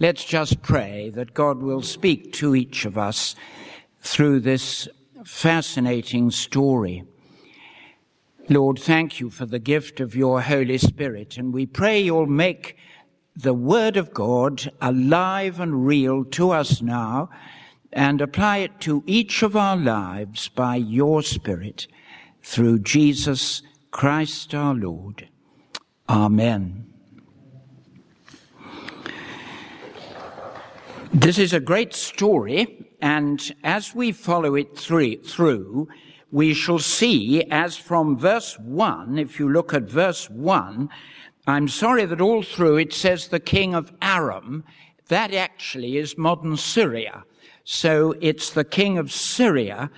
Let's just pray that God will speak to each of us through this fascinating story. Lord, thank you for the gift of your Holy Spirit, and we pray you'll make the Word of God alive and real to us now and apply it to each of our lives by your Spirit through Jesus Christ our Lord. Amen. This is a great story, and as we follow it through, we shall see as from verse 1, if you look at verse 1, I'm sorry that all through it says the king of Aram. That actually is modern Syria. So it's the king of Syria,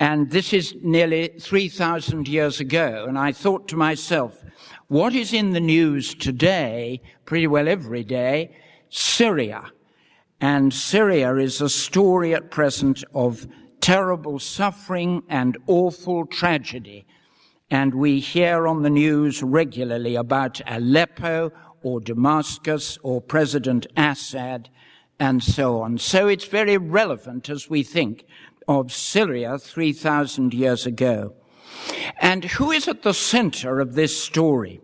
and this is nearly 3,000 years ago. And I thought to myself, what is in the news today, pretty well every day? Syria. And Syria is a story at present of terrible suffering and awful tragedy. And we hear on the news regularly about Aleppo or Damascus or President Assad and so on. So it's very relevant as we think of Syria 3,000 years ago. And who is at the center of this story?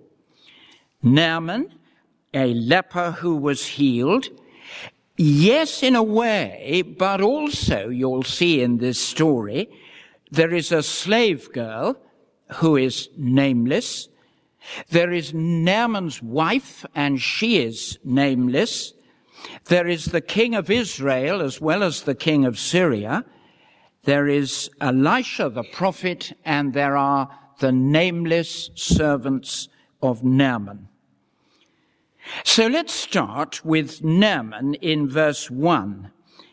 Naaman, a leper who was healed. Yes, in a way, but also you'll see in this story, there is a slave girl who is nameless. There is Naaman's wife, and she is nameless. There is the king of Israel as well as the king of Syria. There is Elisha the prophet, and there are the nameless servants of Naaman. So let's start with Naaman in verse 1.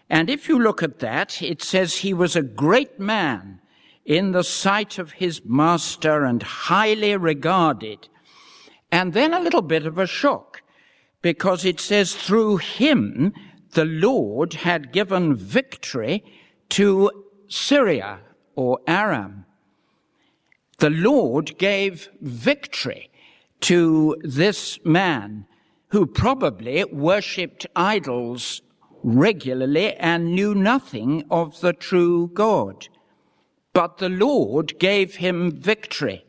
And if you look at that, it says he was a great man in the sight of his master and highly regarded. And then a little bit of a shock because it says through him the Lord had given victory to Syria or Aram. The Lord gave victory to this man who probably worshipped idols regularly and knew nothing of the true God but the Lord gave him victory.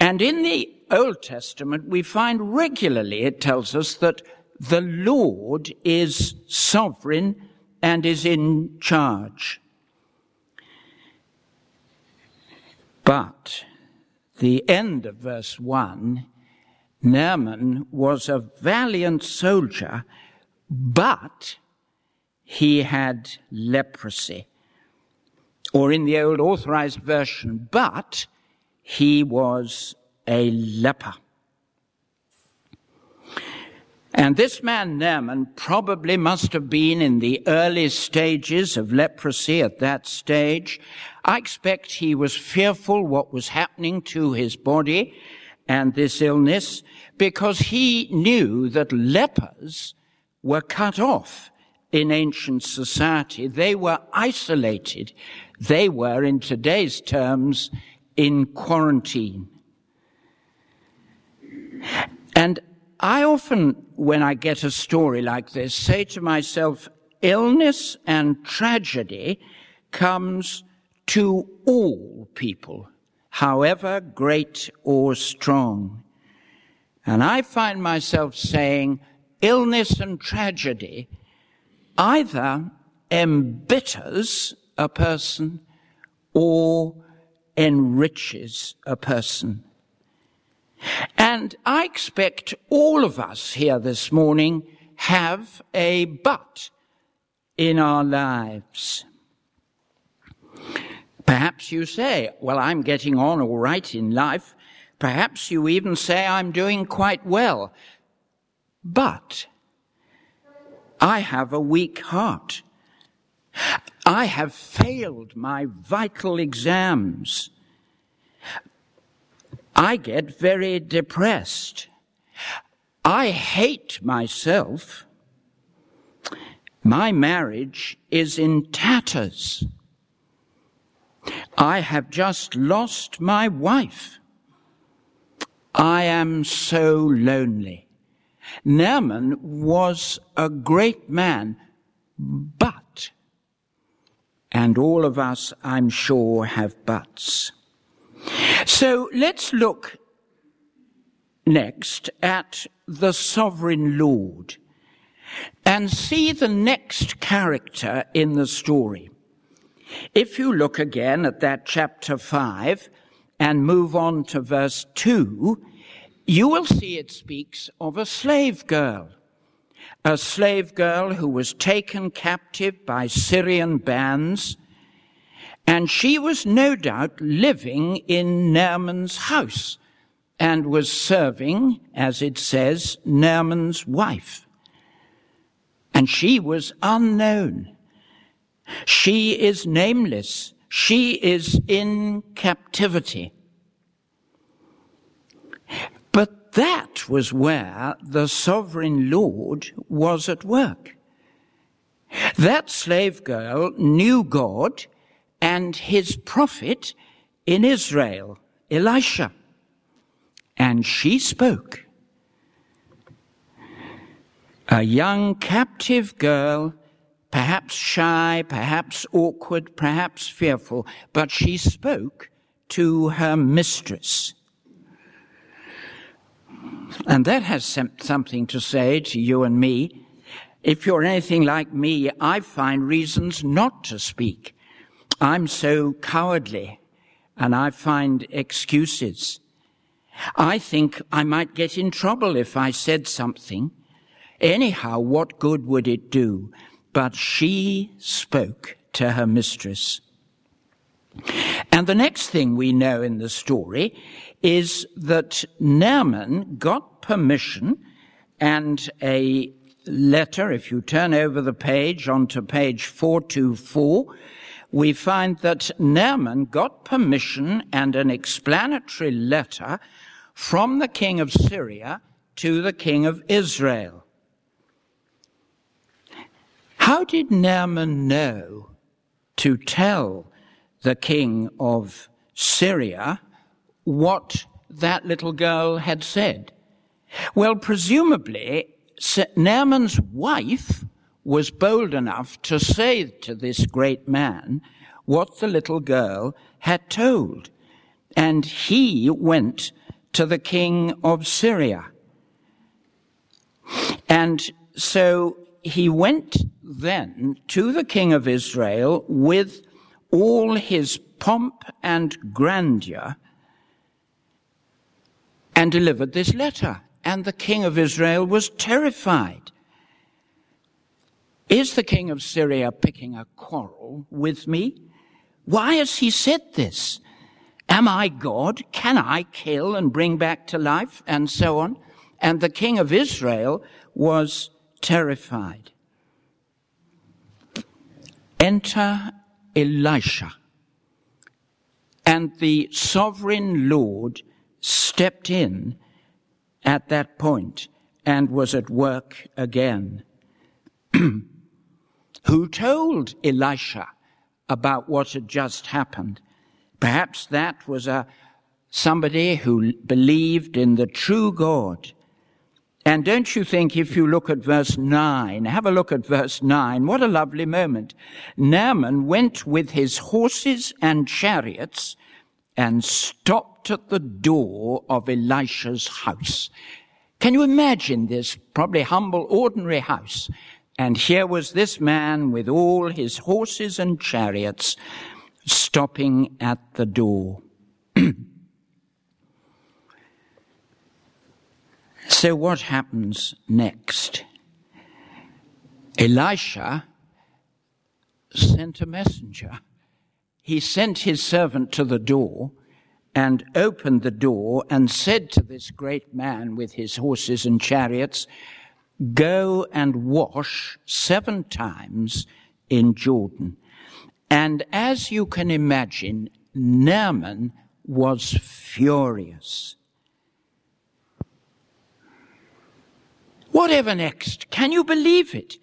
And in the Old Testament, we find regularly it tells us that the Lord is sovereign and is in charge. But the end of verse 1 Naaman was a valiant soldier, but he had leprosy or in the old authorized version, but he was a leper. And this man Naaman probably must have been in the early stages of leprosy at that stage. I expect he was fearful what was happening to his body and this illness because he knew that lepers were cut off in ancient society. They were isolated. They were, in today's terms, in quarantine. And I often, when I get a story like this, say to myself, illness and tragedy comes to all people, however great or strong. And I find myself saying, illness and tragedy either embitters a person or enriches a person. And I expect all of us here this morning have a but in our lives. Perhaps you say, well, I'm getting on all right in life. Perhaps you even say, I'm doing quite well. But I have a weak heart. I have failed my vital exams. I get very depressed. I hate myself. My marriage is in tatters. I have just lost my wife. I am so lonely. Naaman was a great man, but, and all of us, I'm sure, have buts. So let's look next at the sovereign Lord and see the next character in the story. If you look again at that chapter 5 and move on to verse 2, you will see it speaks of a slave girl. A slave girl who was taken captive by Syrian bands, and she was no doubt living in Naaman's house and was serving, as it says, Naaman's wife. And she was unknown. She is nameless. She is in captivity. But that was where the sovereign Lord was at work. That slave girl knew God and his prophet in Israel, Elisha. And she spoke. A young captive girl perhaps shy, perhaps awkward, perhaps fearful, but she spoke to her mistress. And that has something to say to you and me. If you're anything like me, I find reasons not to speak. I'm so cowardly and I find excuses. I think I might get in trouble if I said something. Anyhow, what good would it do? But she spoke to her mistress. And the next thing we know in the story is that Naaman got permission and a letter, if you turn over the page onto page 424, we find that Naaman got permission and an explanatory letter from the king of Syria to the king of Israel. How did Naaman know to tell the king of Syria what that little girl had said? Well, presumably, Naaman's wife was bold enough to say to this great man what the little girl had told. And he went to the king of Syria. And so he went then to the king of Israel with all his pomp and grandeur and delivered this letter. And the king of Israel was terrified. Is the king of Syria picking a quarrel with me? Why has he said this? Am I God? Can I kill and bring back to life? And so on. And the king of Israel was terrified. Enter Elisha. And the sovereign Lord stepped in at that point and was at work again. Who told Elisha about what had just happened? Perhaps that was a somebody who believed in the true God and don't you think if you look at verse 9, have a look at verse 9, what a lovely moment. Naaman went with his horses and chariots and stopped at the door of Elisha's house. Can you imagine this probably humble, ordinary house? And here was this man with all his horses and chariots stopping at the door. So what happens next? Elisha sent a messenger. He sent his servant to the door and opened the door and said to this great man with his horses and chariots, go and wash seven times in Jordan. And as you can imagine, Naaman was furious. Whatever next? Can you believe it?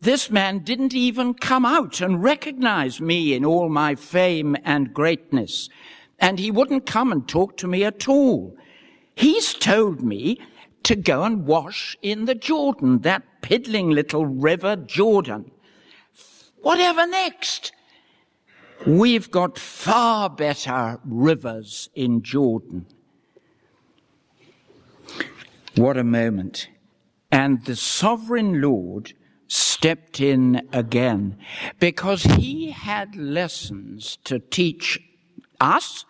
This man didn't even come out and recognize me in all my fame and greatness. And he wouldn't come and talk to me at all. He's told me to go and wash in the Jordan, that piddling little river Jordan. Whatever next? We've got far better rivers in Jordan. What a moment. And the sovereign Lord stepped in again because he had lessons to teach us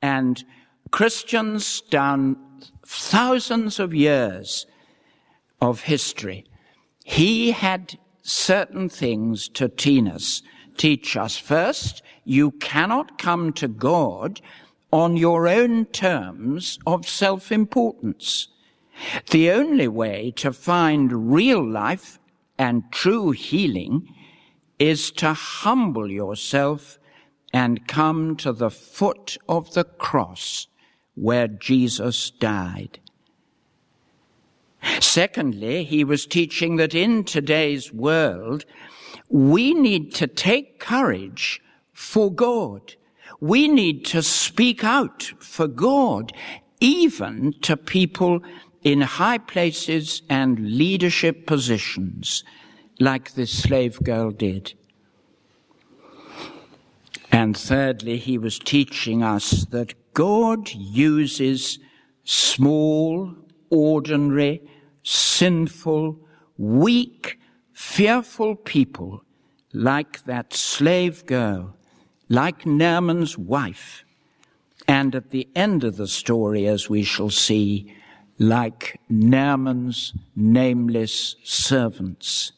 and Christians down thousands of years of history. He had certain things to teach us. First, you cannot come to God on your own terms of self-importance. The only way to find real life and true healing is to humble yourself and come to the foot of the cross where Jesus died. Secondly, he was teaching that in today's world, we need to take courage for God. We need to speak out for God, even to people in high places and leadership positions, like this slave girl did. And thirdly, he was teaching us that God uses small, ordinary, sinful, weak, fearful people like that slave girl, like Naaman's wife, and at the end of the story, as we shall see, like Naaman's nameless servants.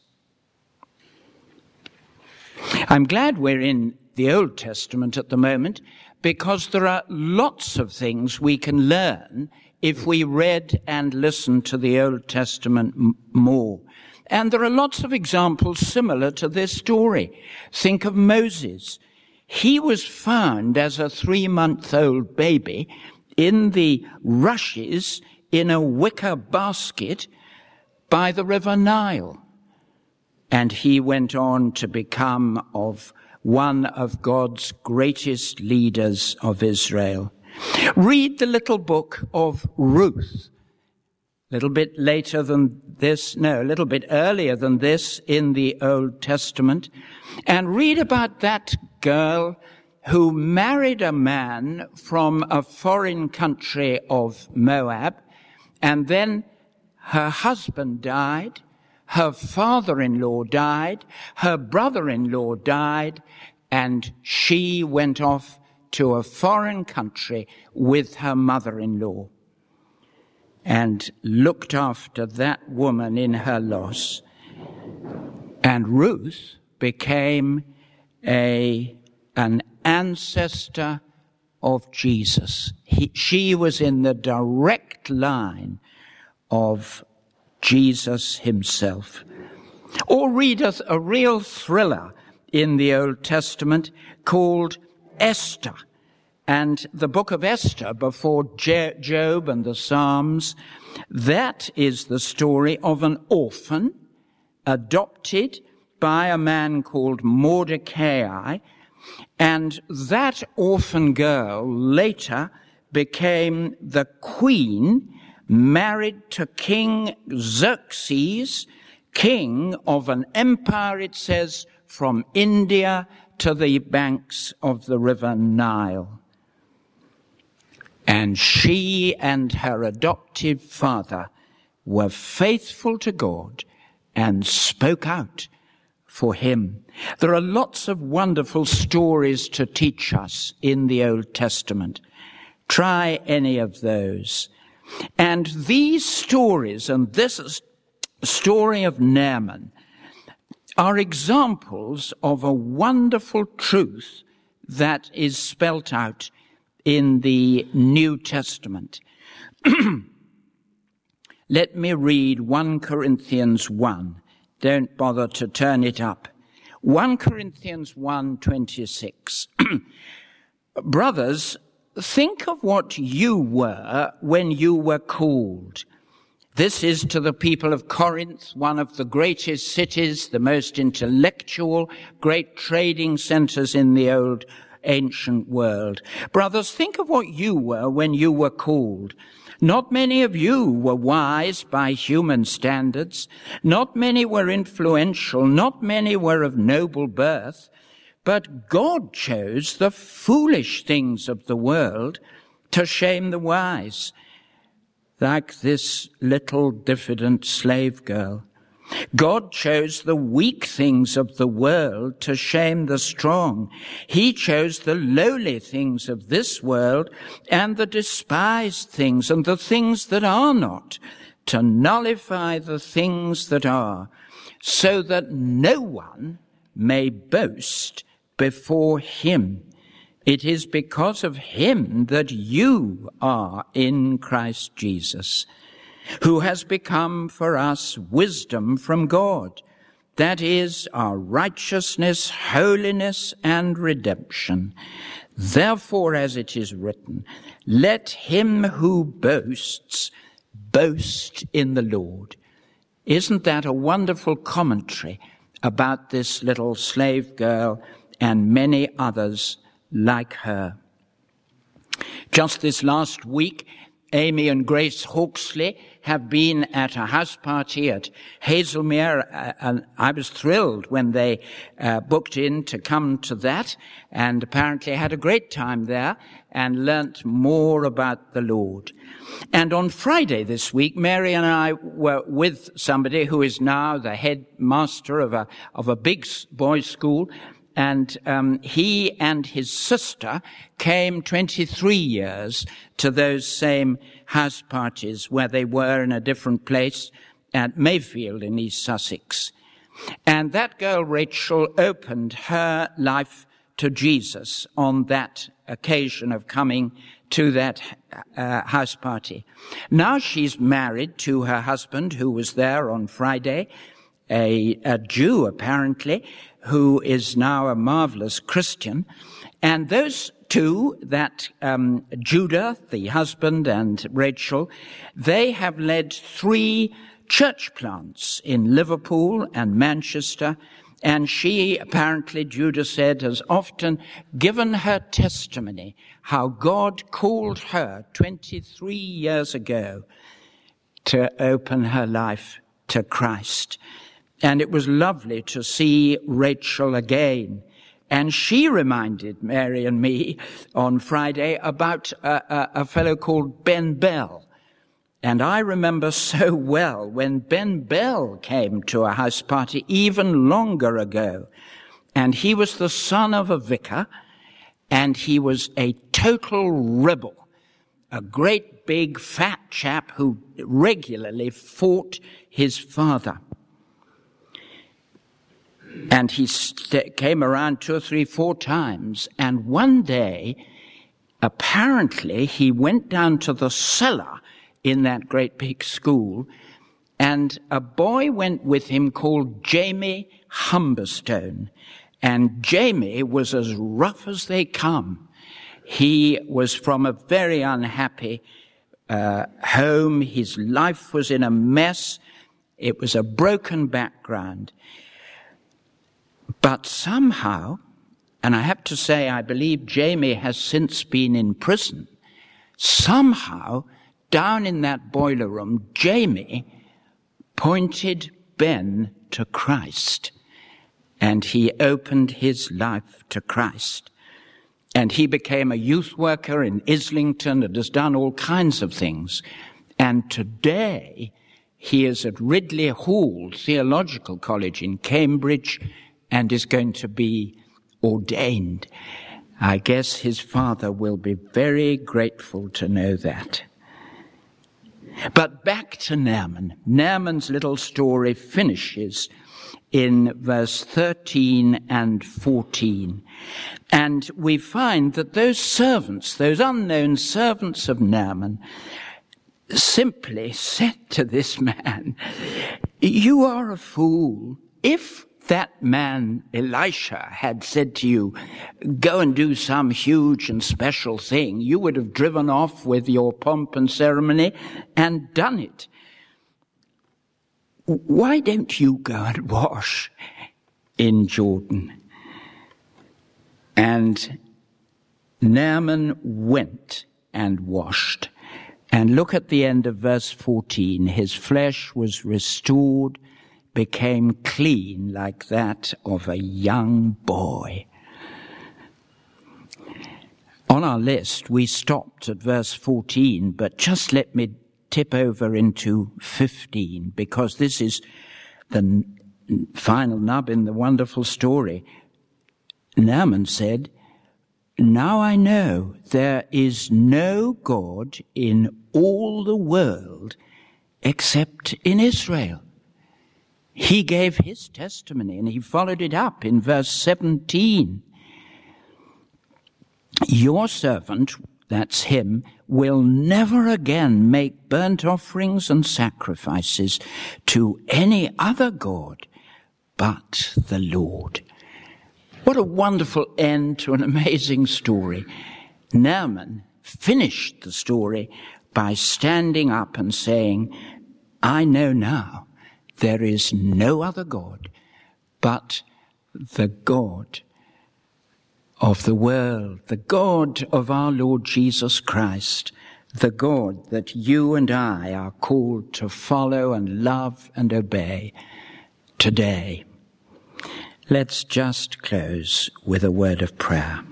I'm glad we're in the Old Testament at the moment because there are lots of things we can learn if we read and listen to the Old Testament m- more. And there are lots of examples similar to this story. Think of Moses. He was found as a three month old baby in the rushes in a wicker basket by the river Nile. And he went on to become of one of God's greatest leaders of Israel. Read the little book of Ruth. A little bit later than this, no, a little bit earlier than this in the Old Testament, and read about that girl who married a man from a foreign country of Moab, and then her husband died, her father-in-law died, her brother-in-law died, and she went off to a foreign country with her mother-in-law and looked after that woman in her loss. And Ruth became a, an ancestor of Jesus. He, she was in the direct line of Jesus himself. Or read a, a real thriller in the Old Testament called Esther. And the book of Esther before Job and the Psalms, that is the story of an orphan adopted by a man called Mordecai. And that orphan girl later became the queen married to King Xerxes, king of an empire, it says, from India to the banks of the river Nile. And she and her adoptive father were faithful to God and spoke out for him. There are lots of wonderful stories to teach us in the Old Testament. Try any of those. And these stories and this story of Naaman are examples of a wonderful truth that is spelt out in the New Testament. Let me read 1 Corinthians 1. Don't bother to turn it up. 1 Corinthians 1:26. Brothers, think of what you were when you were called. This is to the people of Corinth, one of the greatest cities, the most intellectual, great trading centers in the old ancient world. Brothers, think of what you were when you were called. Not many of you were wise by human standards. Not many were influential. Not many were of noble birth. But God chose the foolish things of the world to shame the wise, like this little diffident slave girl. God chose the weak things of the world to shame the strong. He chose the lowly things of this world and the despised things and the things that are not to nullify the things that are so that no one may boast before him. It is because of him that you are in Christ Jesus who has become for us wisdom from God. That is our righteousness, holiness, and redemption. Therefore, as it is written, let him who boasts boast in the Lord. Isn't that a wonderful commentary about this little slave girl and many others like her? Just this last week, Amy and Grace Hawksley have been at a house party at Haslemere, uh, and I was thrilled when they uh, booked in to come to that, and apparently had a great time there and learnt more about the Lord. And on Friday this week, Mary and I were with somebody who is now the headmaster of a of a big boys' school, and um, he and his sister came 23 years to those same house parties where they were in a different place at Mayfield in East Sussex. And that girl, Rachel, opened her life to Jesus on that occasion of coming to that uh, house party. Now she's married to her husband who was there on Friday, a, a Jew apparently, who is now a marvelous Christian. And those two, that um, Judah, the husband, and Rachel, they have led three church plants in Liverpool and Manchester. And she apparently, Judah said, has often given her testimony how God called her 23 years ago to open her life to Christ. And it was lovely to see Rachel again. And she reminded Mary and me on Friday about a, a, a, fellow called Ben Bell. And I remember so well when Ben Bell came to a house party even longer ago. And he was the son of a vicar and he was a total rebel. A great big fat chap who regularly fought his father. And he st- came around two or three, four times. And one day, apparently, he went down to the cellar in that great big school, and a boy went with him called Jamie Humberstone. And Jamie was as rough as they come. He was from a very unhappy uh, home. His life was in a mess. It was a broken background. But somehow, and I have to say, I believe Jamie has since been in prison. Somehow, down in that boiler room, Jamie pointed Ben to Christ. And he opened his life to Christ. And he became a youth worker in Islington and has done all kinds of things. And today, he is at Ridley Hall Theological College in Cambridge and is going to be ordained. I guess his father will be very grateful to know that. But back to Naaman. Naaman's little story finishes in verse 13 and 14. And we find that those servants, those unknown servants of Naaman, simply said to this man, you are a fool. If that man, Elisha, had said to you, go and do some huge and special thing, you would have driven off with your pomp and ceremony and done it. Why don't you go and wash in Jordan? And Naaman went and washed And look at the end of verse 14. His flesh was restored, became clean like that of a young boy. On our list, we stopped at verse 14, but just let me tip over into 15 because this is the final nub in the wonderful story. Naaman said, Now I know there is no God in all the world except in Israel. He gave his testimony and he followed it up in verse 17. Your servant, that's him, will never again make burnt offerings and sacrifices to any other God but the Lord. What a wonderful end to an amazing story. Naaman finished the story by standing up and saying, I know now there is no other God but the God of the world, the God of our Lord Jesus Christ, the God that you and I are called to follow and love and obey today. Let's just close with a word of prayer.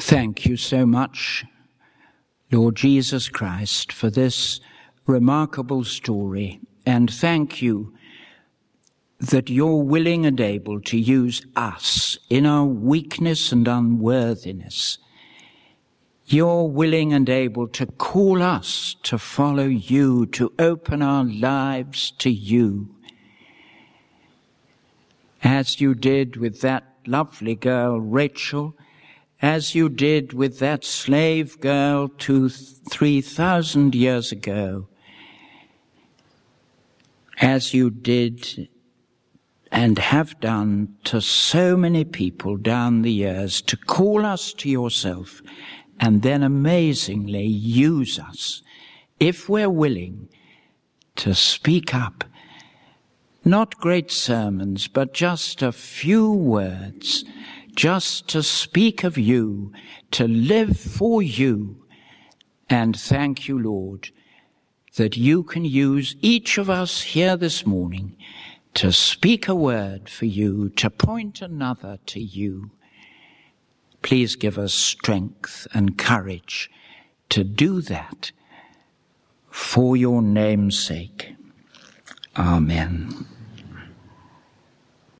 Thank you so much, Lord Jesus Christ, for this remarkable story. And thank you that you're willing and able to use us in our weakness and unworthiness. You're willing and able to call us to follow you, to open our lives to you. As you did with that lovely girl, Rachel, as you did with that slave girl two, three thousand years ago, as you did and have done to so many people down the years to call us to yourself and then amazingly use us if we're willing to speak up. Not great sermons, but just a few words just to speak of you, to live for you. And thank you, Lord, that you can use each of us here this morning to speak a word for you, to point another to you. Please give us strength and courage to do that for your name's sake. Amen.